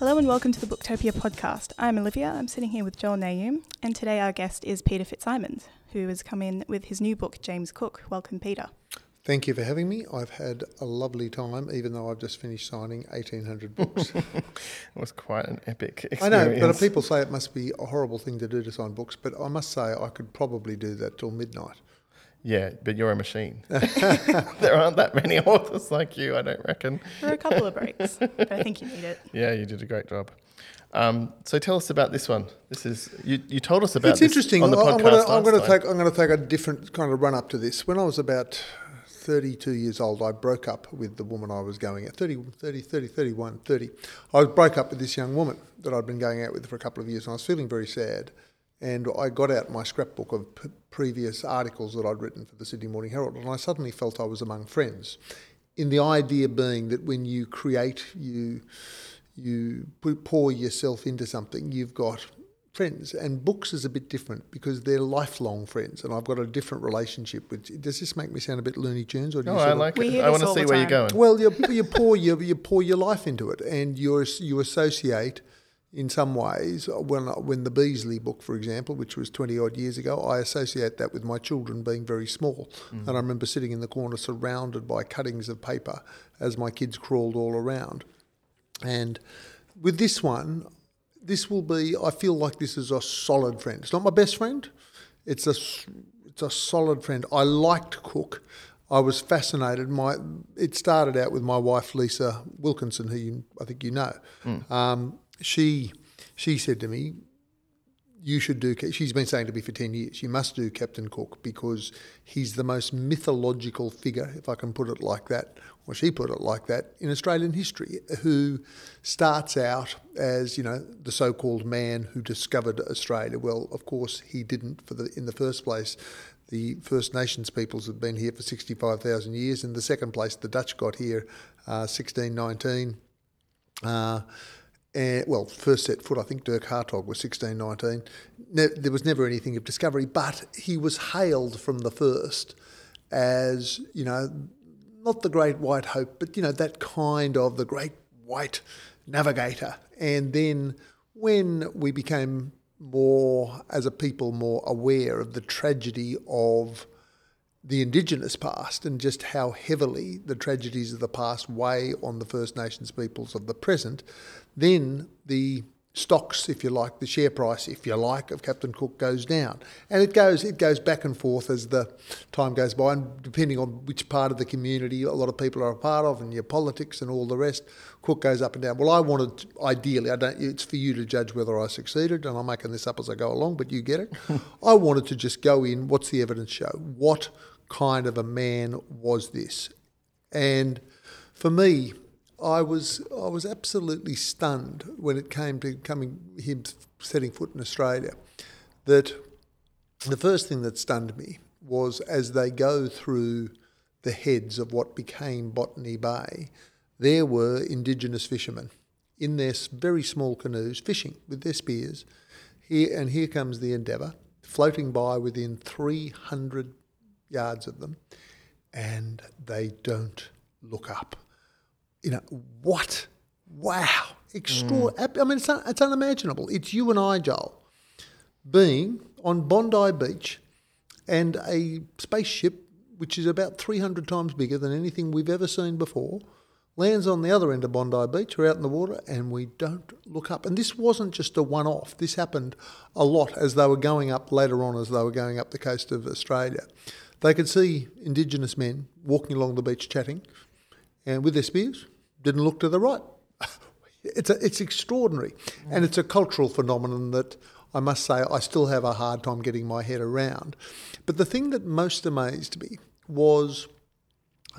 Hello and welcome to the Booktopia podcast. I'm Olivia. I'm sitting here with Joel Naoum, and today our guest is Peter FitzSimons, who has come in with his new book, James Cook. Welcome, Peter. Thank you for having me. I've had a lovely time, even though I've just finished signing 1,800 books. it was quite an epic experience. I know, but people say it must be a horrible thing to do to sign books, but I must say I could probably do that till midnight. Yeah, but you're a machine. there aren't that many authors like you, I don't reckon. For a couple of breaks, but I think you need it. Yeah, you did a great job. Um, so tell us about this one. This is you. You told us about. It's interesting. on the podcast. I'm going to take. I'm going to take a different kind of run up to this. When I was about 32 years old, I broke up with the woman I was going at 30, 30, 30, 31, 30. I broke up with this young woman that I'd been going out with for a couple of years, and I was feeling very sad. And I got out my scrapbook of p- previous articles that I'd written for the Sydney Morning Herald, and I suddenly felt I was among friends. In the idea being that when you create, you you pour yourself into something, you've got friends. And books is a bit different because they're lifelong friends, and I've got a different relationship with. Does this make me sound a bit Looney Tunes? Or do no, I like it. I want to see where you're going. Well, you, you pour you, you pour your life into it, and you you associate in some ways, when, when the Beasley book, for example, which was 20 odd years ago, I associate that with my children being very small. Mm. And I remember sitting in the corner surrounded by cuttings of paper as my kids crawled all around. And with this one, this will be, I feel like this is a solid friend. It's not my best friend, it's a, it's a solid friend. I liked Cook. I was fascinated. My it started out with my wife Lisa Wilkinson, who you, I think you know. Mm. Um, she she said to me, "You should do." She's been saying to me for ten years, "You must do Captain Cook because he's the most mythological figure, if I can put it like that." Or she put it like that in Australian history, who starts out as you know the so-called man who discovered Australia. Well, of course he didn't. For the in the first place, the First Nations peoples have been here for 65,000 years. In the second place, the Dutch got here uh, 1619. Uh, and, well, first set foot, I think Dirk Hartog was 1619. Ne- there was never anything of discovery, but he was hailed from the first as, you know, not the great white hope, but, you know, that kind of the great white navigator. And then when we became more, as a people, more aware of the tragedy of the Indigenous past and just how heavily the tragedies of the past weigh on the First Nations peoples of the present, then the stocks, if you like, the share price, if you like, of Captain Cook goes down, and it goes it goes back and forth as the time goes by, and depending on which part of the community a lot of people are a part of, and your politics and all the rest, Cook goes up and down. Well, I wanted ideally, I don't. It's for you to judge whether I succeeded, and I'm making this up as I go along, but you get it. I wanted to just go in. What's the evidence show? What kind of a man was this? And for me, I was I was absolutely stunned when it came to coming him setting foot in Australia. That the first thing that stunned me was as they go through the heads of what became Botany Bay, there were indigenous fishermen in their very small canoes fishing with their spears. Here and here comes the Endeavour floating by within 300 yards of them, and they don't look up you know, what? Wow. Extraordinary. Mm. I mean, it's, un- it's unimaginable. It's you and I, Joel, being on Bondi Beach and a spaceship which is about 300 times bigger than anything we've ever seen before lands on the other end of Bondi Beach. We're out in the water and we don't look up. And this wasn't just a one off, this happened a lot as they were going up later on, as they were going up the coast of Australia. They could see Indigenous men walking along the beach chatting and with their spears, didn't look to the right. it's, a, it's extraordinary. Mm. And it's a cultural phenomenon that I must say I still have a hard time getting my head around. But the thing that most amazed me was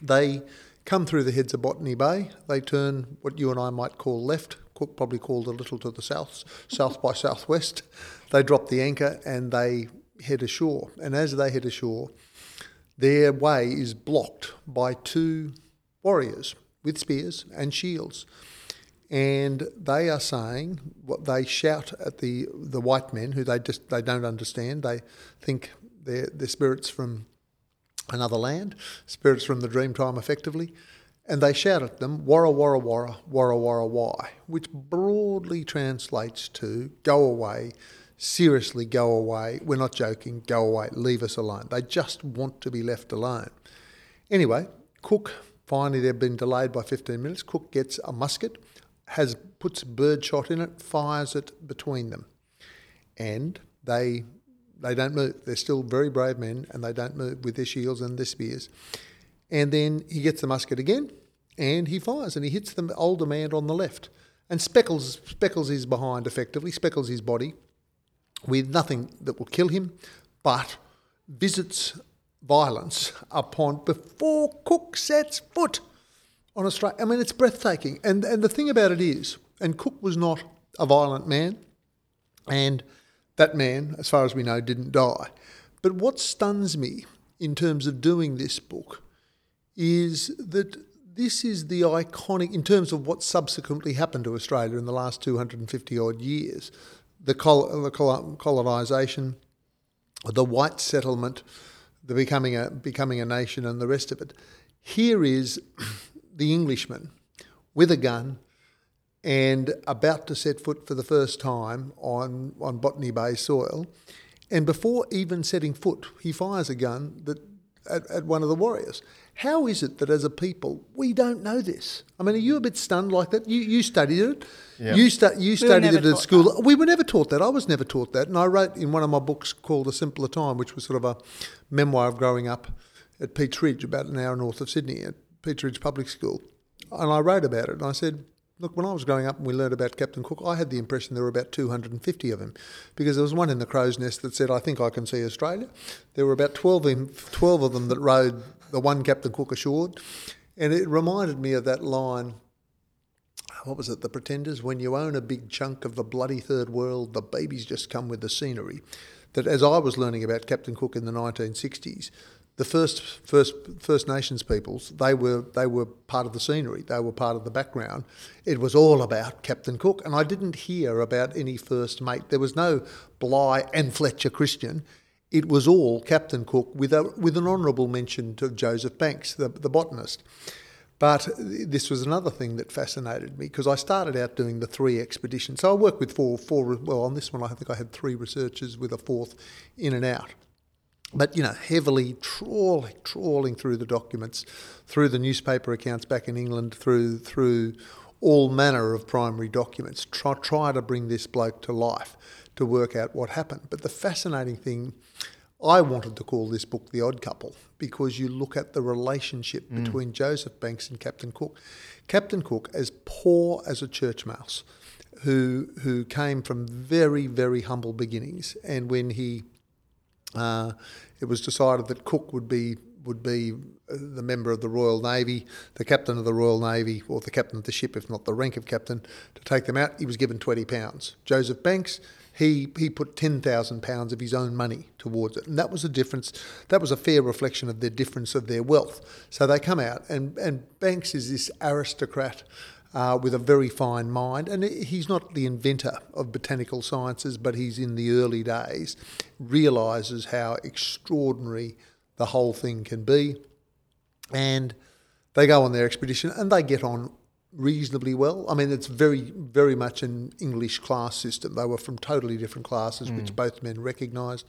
they come through the heads of Botany Bay, they turn what you and I might call left, Cook probably called a little to the south, south by southwest. They drop the anchor and they head ashore. And as they head ashore, their way is blocked by two warriors with spears and shields. And they are saying what they shout at the, the white men who they just they don't understand. They think they're, they're spirits from another land, spirits from the dream time effectively. and they shout at them, Warra, Warra, Warra, Warra, Warra, why, which broadly translates to go away, seriously go away, we're not joking, go away, leave us alone. They just want to be left alone. Anyway, Cook, finally they've been delayed by 15 minutes, Cook gets a musket, has puts birdshot in it, fires it between them. And they they don't move. They're still very brave men and they don't move with their shields and their spears. And then he gets the musket again and he fires and he hits the older man on the left. And Speckles, Speckles is behind effectively, Speckles his body with nothing that will kill him, but visits violence upon before Cook sets foot on Australia. I mean, it's breathtaking. And, and the thing about it is, and Cook was not a violent man, and that man, as far as we know, didn't die. But what stuns me in terms of doing this book is that this is the iconic, in terms of what subsequently happened to Australia in the last 250 odd years the, col- the col- colonisation, the white settlement, the becoming a, becoming a nation, and the rest of it. Here is the Englishman with a gun and about to set foot for the first time on, on Botany Bay soil. And before even setting foot, he fires a gun that, at, at one of the warriors. How is it that as a people we don't know this? I mean, are you a bit stunned like that? You you studied it. Yeah. You stu- you studied never it at school. that. We were never taught that. I was never taught that. And I wrote in one of my books called A Simpler Time, which was sort of a memoir of growing up at Peats Ridge, about an hour north of Sydney, at Peats Ridge Public School. And I wrote about it. And I said, look, when I was growing up and we learned about Captain Cook, I had the impression there were about 250 of him because there was one in the crow's nest that said, I think I can see Australia. There were about 12 of, him, 12 of them that rowed the one Captain Cook ashore. And it reminded me of that line what was it, The Pretenders? When you own a big chunk of the bloody third world, the babies just come with the scenery. That as I was learning about Captain Cook in the 1960s, the first first First Nations peoples they were they were part of the scenery. They were part of the background. It was all about Captain Cook, and I didn't hear about any first mate. There was no Bligh and Fletcher Christian. It was all Captain Cook with a with an honourable mention to Joseph Banks, the, the botanist. But this was another thing that fascinated me because I started out doing the three expeditions. So I worked with four, four. Well, on this one, I think I had three researchers with a fourth in and out. But you know, heavily trawling, trawling through the documents, through the newspaper accounts back in England, through through all manner of primary documents. Try try to bring this bloke to life to work out what happened. But the fascinating thing I wanted to call this book The Odd Couple because you look at the relationship mm. between Joseph Banks and Captain Cook. Captain Cook, as poor as a church mouse, who who came from very very humble beginnings, and when he uh, it was decided that Cook would be would be uh, the member of the Royal Navy, the captain of the Royal Navy, or the captain of the ship, if not the rank of captain, to take them out. He was given twenty pounds. Joseph Banks, he he put ten thousand pounds of his own money towards it, and that was a difference. That was a fair reflection of the difference of their wealth. So they come out, and and Banks is this aristocrat uh, with a very fine mind. And he's not the inventor of botanical sciences, but he's in the early days, realises how extraordinary the whole thing can be. And they go on their expedition and they get on reasonably well. I mean, it's very, very much an English class system. They were from totally different classes, which both men recognised.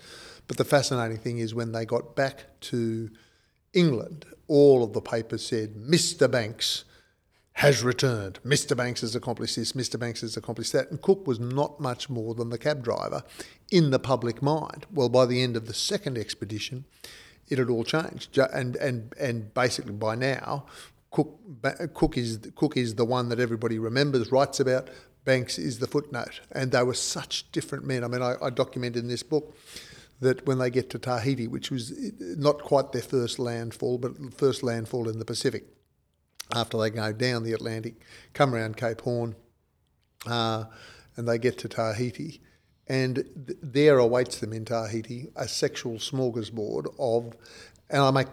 But the fascinating thing is when they got back to England, all of the papers said, Mr. Banks has returned. Mr. Banks has accomplished this, Mr. Banks has accomplished that. And Cook was not much more than the cab driver in the public mind. Well, by the end of the second expedition, it had all changed. And, and, and basically by now, Cook, Cook, is, Cook is the one that everybody remembers, writes about. Banks is the footnote. And they were such different men. I mean, I, I documented in this book that when they get to Tahiti, which was not quite their first landfall, but first landfall in the Pacific, after they go down the Atlantic, come around Cape Horn, uh, and they get to Tahiti. And th- there awaits them in Tahiti a sexual smorgasbord of, and I make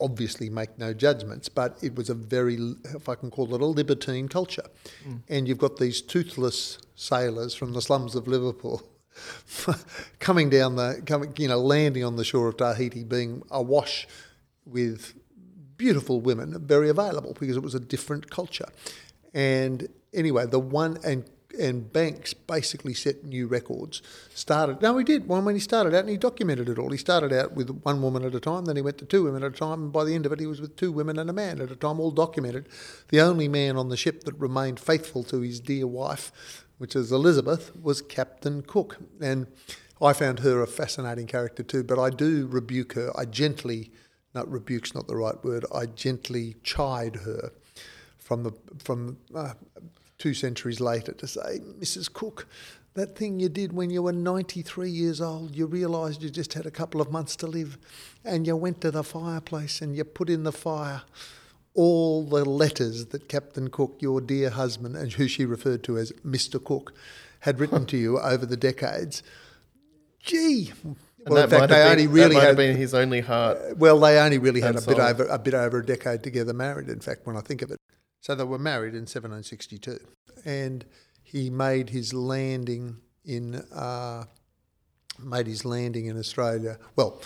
obviously make no judgments, but it was a very, if I can call it, a libertine culture. And you've got these toothless sailors from the slums of Liverpool coming down the, coming, you know, landing on the shore of Tahiti, being awash with beautiful women, very available because it was a different culture. And anyway, the one and and Banks basically set new records. Started no, he did. One when he started out, and he documented it all. He started out with one woman at a time, then he went to two women at a time, and by the end of it, he was with two women and a man at a time, all documented. The only man on the ship that remained faithful to his dear wife, which is Elizabeth, was Captain Cook, and I found her a fascinating character too. But I do rebuke her. I gently, not rebuke's not the right word. I gently chide her from the from uh, two centuries later to say, Mrs. Cook, that thing you did when you were 93 years old, you realised you just had a couple of months to live, and you went to the fireplace and you put in the fire all the letters that Captain Cook, your dear husband, and who she referred to as Mr. Cook, had written to you over the decades. Gee. And Well, in fact, they only been, really have had been his only heart. well, they only really had a bit over a bit over a decade together, married. In fact, when I think of it, so they were married in 1762, and he made his landing in uh, made his landing in Australia. Well,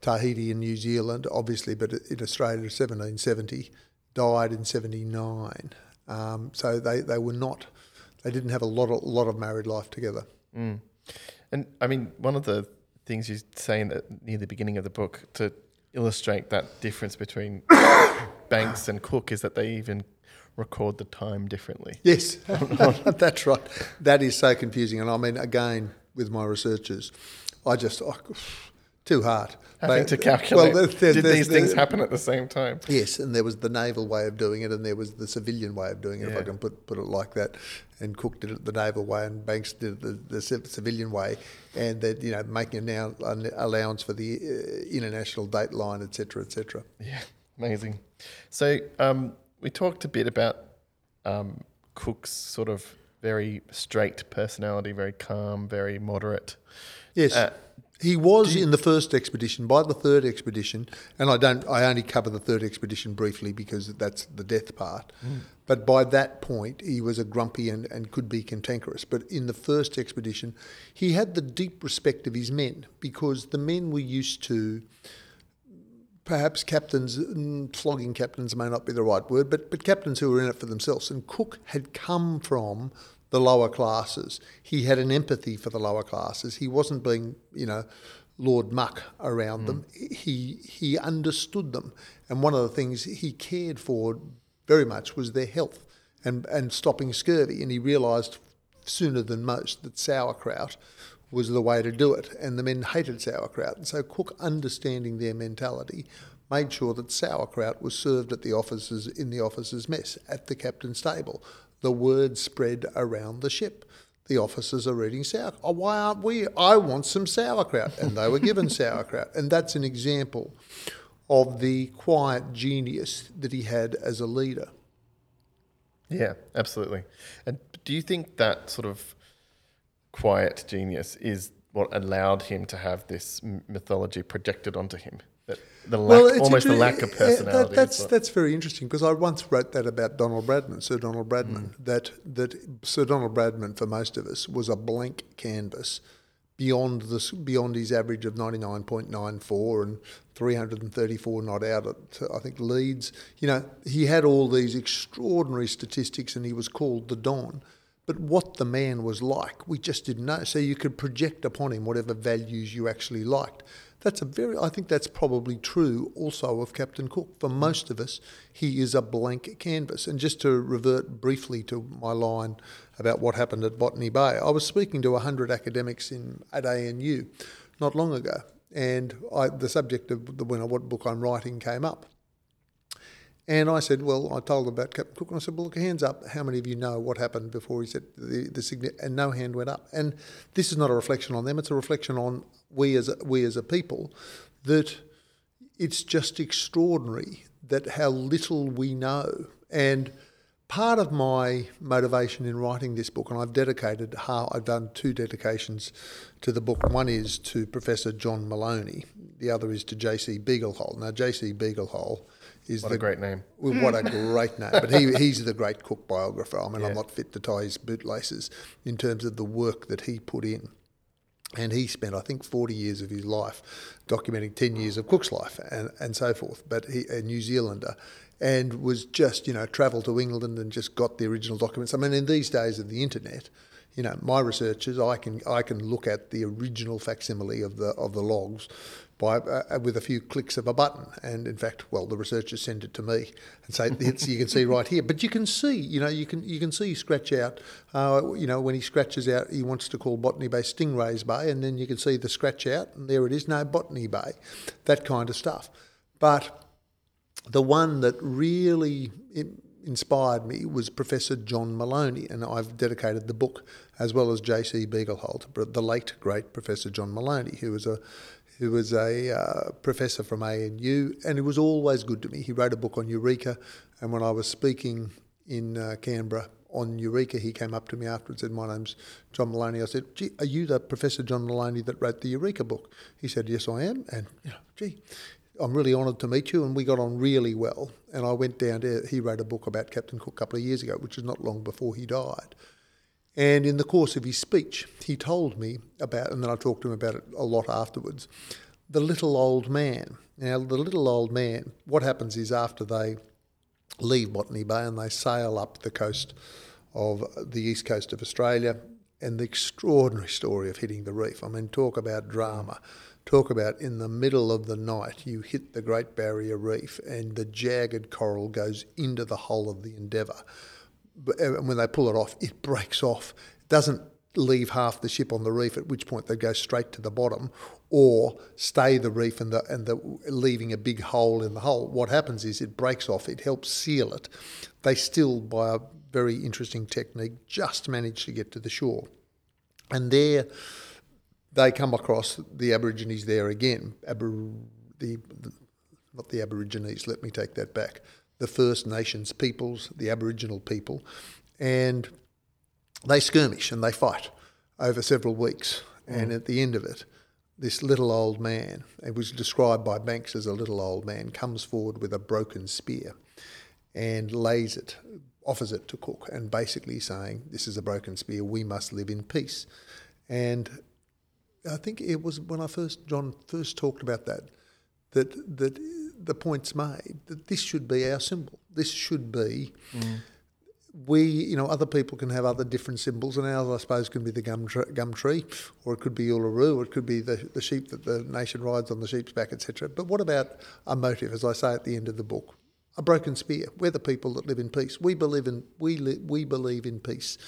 Tahiti and New Zealand, obviously, but in Australia, 1770. Died in 79. Um, so they, they were not. They didn't have a lot of lot of married life together. Mm. And I mean, one of the things you say in the, near the beginning of the book to illustrate that difference between Banks and Cook is that they even record the time differently. Yes, that's right. That is so confusing. And I mean, again, with my researchers, I just, oh, too hard. Having They- to calculate. there- Did these the- things happen at the same time? Yes, and there was the naval way of doing it, and there was the civilian way of doing it, if I can put, put it like that. And Cook did it the naval way, and Banks did it the, the civilian way, and that you know making now an allowance for the uh, international date line, etc., etc. Yeah, amazing. So um, we talked a bit about um, Cook's sort of very straight personality, very calm, very moderate. Yes. Uh, he was in the first expedition. By the third expedition, and I don't, I only cover the third expedition briefly because that's the death part. But by that point, he was a grumpy and, and could be cantankerous. But in the first expedition, he had the deep respect of his men because the men were used to perhaps captains, mm, flogging captains may not be the right word, but, but captains who were in it for themselves. And Cook had come from the lower classes. He had an empathy for the lower classes. He wasn't being, you know, Lord Muck around them. Mm. He, he understood them. And one of the things he cared for very much was their health and, and stopping scurvy. And he realised sooner than most that sauerkraut was the way to do it, and the men hated sauerkraut. And so Cook, understanding their mentality, made sure that sauerkraut was served at the officers in the officers' mess at the captain's table. The word spread around the ship. The officers are eating sauerkraut. Oh, why aren't we? I want some sauerkraut, and they were given sauerkraut. And that's an example of the quiet genius that he had as a leader. Yeah, absolutely. And do you think that sort of quiet genius is what allowed him to have this mythology projected onto him? The lack, it's almost the lack of personality. That, that's that's very interesting because I once wrote that about Donald Bradman, Sir Donald Bradman. Hmm. That that Sir Donald Bradman for most of us was a blank canvas beyond this beyond his average of ninety nine point nine four and three hundred and thirty four not out at I think Leeds. You know he had all these extraordinary statistics and he was called the Don. But what the man was like, we just didn't know. So you could project upon him whatever values you actually liked. That's a very, I think that's probably true also of Captain Cook. For hmm. most of us, he is a blank canvas. And just to revert briefly to my line about what happened at Botany Bay, I was speaking to 100 academics in, at ANU not long ago. And I, the subject of the, when I, what book I'm writing came up. And I said, well, I told about Captain Cook, and I said, well, look, hands up. How many of you know what happened before he said the, the and no hand went up. And this is not a reflection on them; it's a reflection on we as a, we as a people that it's just extraordinary that how little we know. And part of my motivation in writing this book, and I've dedicated how I've done two dedications to the book. One is to Professor John Molony. The other is to J.C. Beaglehole. Now, J.C. Beaglehole is what the a great name. well, what a great name. But he, he's the great Cook biographer. I mean, Yeah. I'm not fit to tie his bootlaces in terms of the work that he put in. And he spent, I think, 40 years of his life documenting 10 years of Cook's life and, and so forth. But he, a New Zealander, and was just, you know, travelled to England and just got the original documents. I mean, in these days of the internet, you know, my researchers, I can I can look at the original facsimile of the of the logs by uh, with a few clicks of a button. And in fact, well, the researchers send it to me and say you can see right here. But you can see, you know, you can you can see scratch out. Uh, you know, when he scratches out, he wants to call Botany Bay Stingrays Bay, and then you can see the scratch out, and there it is, no Botany Bay, that kind of stuff. But the one that really inspired me was Professor John Molony, and I've dedicated the book as well as J.C. Beaglehole, the late great Professor John Molony, who was a who was a uh, professor from ANU, and he was always good to me. He wrote a book on Eureka, and when I was speaking in uh, Canberra on Eureka, he came up to me afterwards and said, My name's John Molony. I said, Gee, are you the Professor John Molony that wrote the Eureka book? He said, Yes, I am. And, you know, gee, I'm really honoured to meet you, and we got on really well. And I went down to, he wrote a book about Captain Cook a couple of years ago, which is not long before he died. And in the course of his speech, he told me about, and then I talked to him about it a lot afterwards, the little old man. Now, the little old man, what happens is after they leave Botany Bay and they sail up the coast of the east coast of Australia, and the extraordinary story of hitting the reef. I mean, talk about drama talk about in the middle of the night you hit the Great Barrier Reef and the jagged coral goes into the hull of the Endeavour. Uh, and when they pull it off, it breaks off. It doesn't leave half the ship on the reef, at which point they go straight to the bottom, or stay the reef and the and the leaving a big hole in the hull. What happens is it breaks off. It helps seal it. They still, by a very interesting technique, just manage to get to the shore, and there they come across the Aborigines there again. Abor- the, the, not the Aborigines, let me take that back. The First Nations peoples, the Aboriginal people, and they skirmish and they fight over several weeks. Mm. And at the end of it, this little old man, it was described by Banks as a little old man, comes forward with a broken spear and lays it, offers it to Cook, and basically saying, This is a broken spear, we must live in peace. And I think it was when I first John first talked about that that that the points made that this should be our symbol. This should be. Mm. We, you know, other people can have other different symbols, and ours, I suppose, can be the gum, tr- gum tree, or it could be Uluru, or it could be the, the sheep that the nation rides on the sheep's back, etc. But what about a motive, as I say at the end of the book? A broken spear. We're the people that live in peace. We believe in we li- we believe in peace,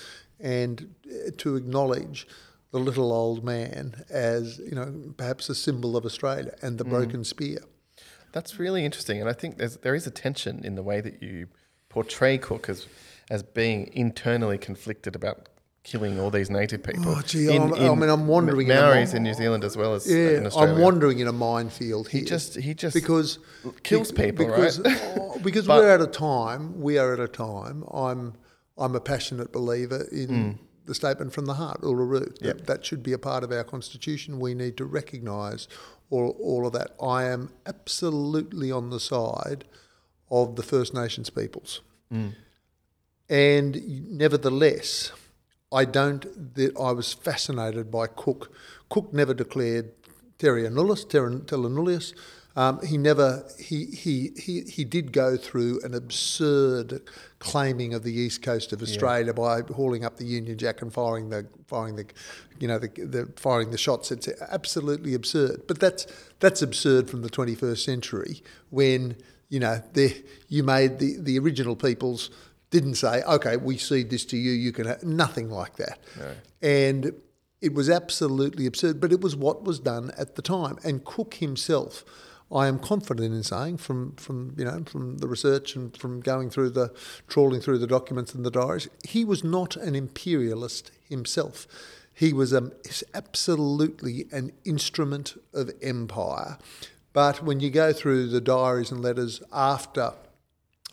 and uh, to acknowledge the little old man as you know perhaps a symbol of Australia and the mm. broken spear. That's really interesting, and I think there's there is a tension in the way that you portray Cook as as being internally conflicted about killing all these native people. Oh, gee, in, in I mean, I'm wandering. Maoris in, in New Zealand as well as yeah, in Australia. I'm wandering in a minefield here. He just he just because kills people, because, right? oh, because we're at a time. We are at a time. I'm I'm a passionate believer in. Mm the statement from the heart, Uluru. Yep. That, that should be a part of our constitution. We need to recognise all, all of that. I am absolutely on the side of the First Nations peoples. Mm. And nevertheless, I don't. That I was fascinated by Cook. Cook never declared terra nullius, terra, terra nullius, um, he never he, he he he did go through an absurd claiming of the east coast of Australia yeah. by hauling up the Union Jack and firing the firing the you know the, the firing the shots. It's absolutely absurd. But that's that's absurd from the 21st century when you know the you made the the original peoples didn't say okay we cede this to you you can have nothing like that no. and it was absolutely absurd but it was what was done at the time and Cook himself I am confident in saying from, from you know from the research and from going through the trawling through the documents and the diaries, he was not an imperialist himself. He was a, absolutely an instrument of empire. But when you go through the diaries and letters after,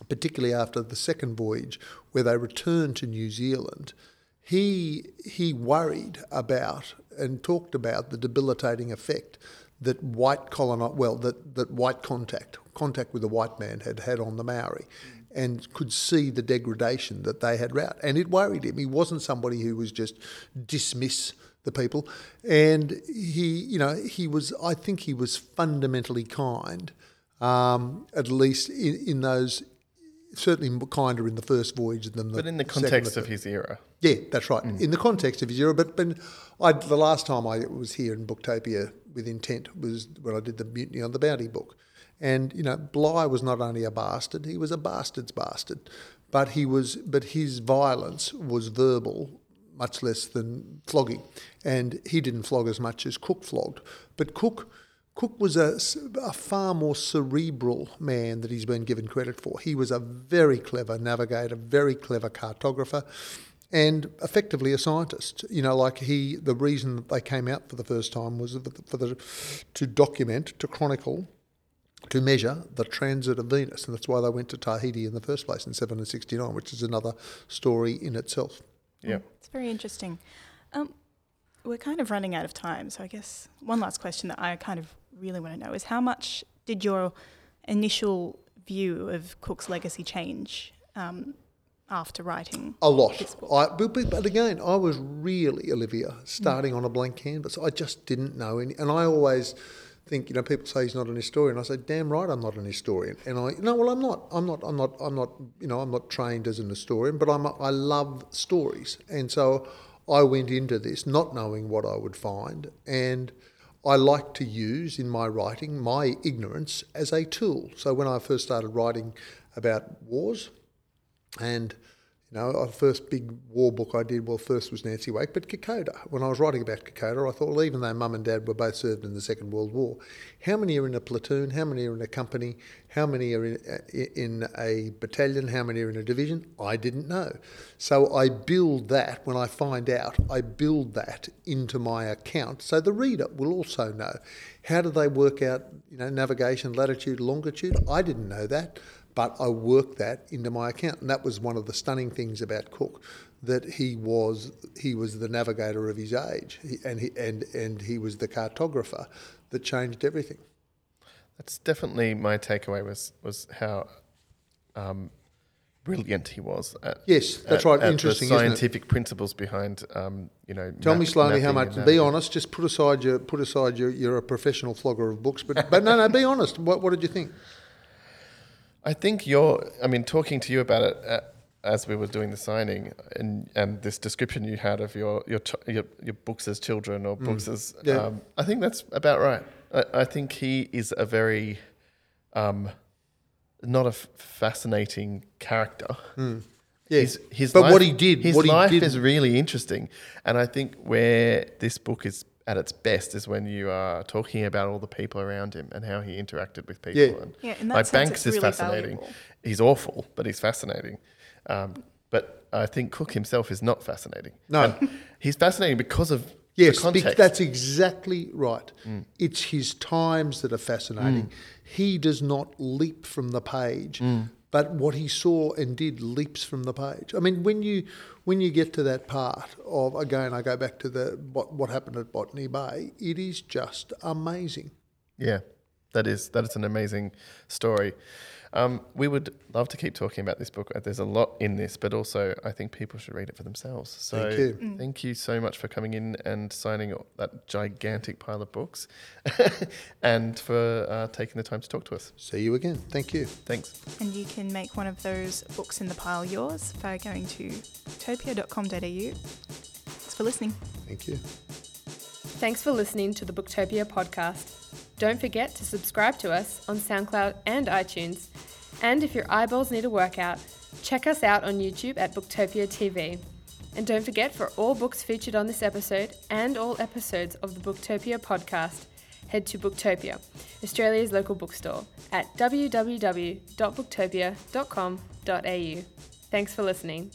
particularly after the second voyage, where they returned to New Zealand, he he worried about and talked about the debilitating effect that white colonize well that, that white contact contact with a white man had had on the Maori and could see the degradation that they had wrought and it worried him he wasn't somebody who was just dismiss the people, and he, you know, he was. I think he was fundamentally kind, um, at least in, in those. Certainly kinder in the first voyage than the. But in the context of his era. yeah, that's right. In the context of his era, but but I, the last time I was here in Booktopia with intent was when I did the Mutiny on the Bounty book, and you know Bligh was not only a bastard; he was a bastard's bastard, but he was but his violence was verbal, much less than flogging, and he didn't flog as much as Cook flogged, but Cook. Cook was a, a, far more cerebral man that he's been given credit for. He was a very clever navigator, very clever cartographer, and effectively a scientist. You know, like he, the reason that they came out for the first time was for the, to document, to chronicle, to measure the transit of Venus, and that's why they went to Tahiti in the first place in 769, which is another story in itself. Yeah, It's very interesting. Um, we're kind of running out of time, so I guess one last question that I kind of really want to know is how much did your initial view of Cook's legacy change um, after writing? A lot. I, but, but again, I was really Olivia starting on a blank canvas. I just didn't know any, and I always think you know people say he's not an historian. I say, damn right, I'm not an historian. And I no, well, I'm not. I'm not. I'm not. I'm not. You know, I'm not trained as an historian, but I'm. A, I love stories, and so I went into this not knowing what I would find, and I like to use in my writing my ignorance as a tool. So when I first started writing about wars, and you know, the first big war book I did, well, first was Nancy Wake, but Kokoda. When I was writing about Kokoda, I thought, well, even though mum and dad were both served in the Second World War, how many are in a platoon? How many are in a company? How many are in, in a battalion? How many are in a division? I didn't know. So I build that, when I find out, I build that into my account so the reader will also know. How do they work out, you know, navigation, latitude, longitude? I didn't know that but I worked that into my account, and that was one of the stunning things about Cook, that he was he was the navigator of his age, he, and he and and he was the cartographer that changed everything. that's definitely my takeaway was was how um, brilliant he was. At, Yes, that's at- right. at Interesting, the scientific principles behind, um, you know. Tell me slowly how much. Be honest. Just put aside your put aside your. You're a professional flogger of books, but but no, no. Be honest. What what did you think? I think you're. I mean, talking to you about it uh, as we were doing the signing, and and this description you had of your your ch- your, your books as children or books as. Mm. Yeah. Um, I think that's about right. I, I think he is a very, um, not a f- fascinating character. Yeah. His, his but life, what he did, his life did, is really interesting, and I think where this book is at its best is when you are talking about all the people around him and how he interacted with people. Yeah. And Yeah, in that like sense, Banks it's is really fascinating. valuable. He's awful, but he's fascinating. Um, but I think Cook himself is not fascinating. No. And he's fascinating because of Yes, the bec- context. that's exactly right. Mm. It's his times that are fascinating. Mm. He does not leap from the page, mm. But what he saw and did leaps from the page. I mean, when you when you get to that part of again, I go back to the what what happened at Botany Bay. It is just amazing. Yeah, that is that is an amazing story. Um, we would love to keep talking about this book. Uh, There's a lot in this, but also I think people should read it for themselves. So Thank you. thank you so much for coming in and signing that gigantic pile of books, and for uh, taking the time to talk to us. See you again. Thank you. Thanks. And you can make one of those books in the pile yours by going to topia.com.au. Thanks for listening. Thank you. Thanks for listening to the Booktopia podcast. Don't forget to subscribe to us on SoundCloud and iTunes. And if your eyeballs need a workout, check us out on YouTube at Booktopia TV. And don't forget for all books featured on this episode and all episodes of the Booktopia podcast, head to Booktopia, Australia's local bookstore, at www.booktopia.com.au. Thanks for listening.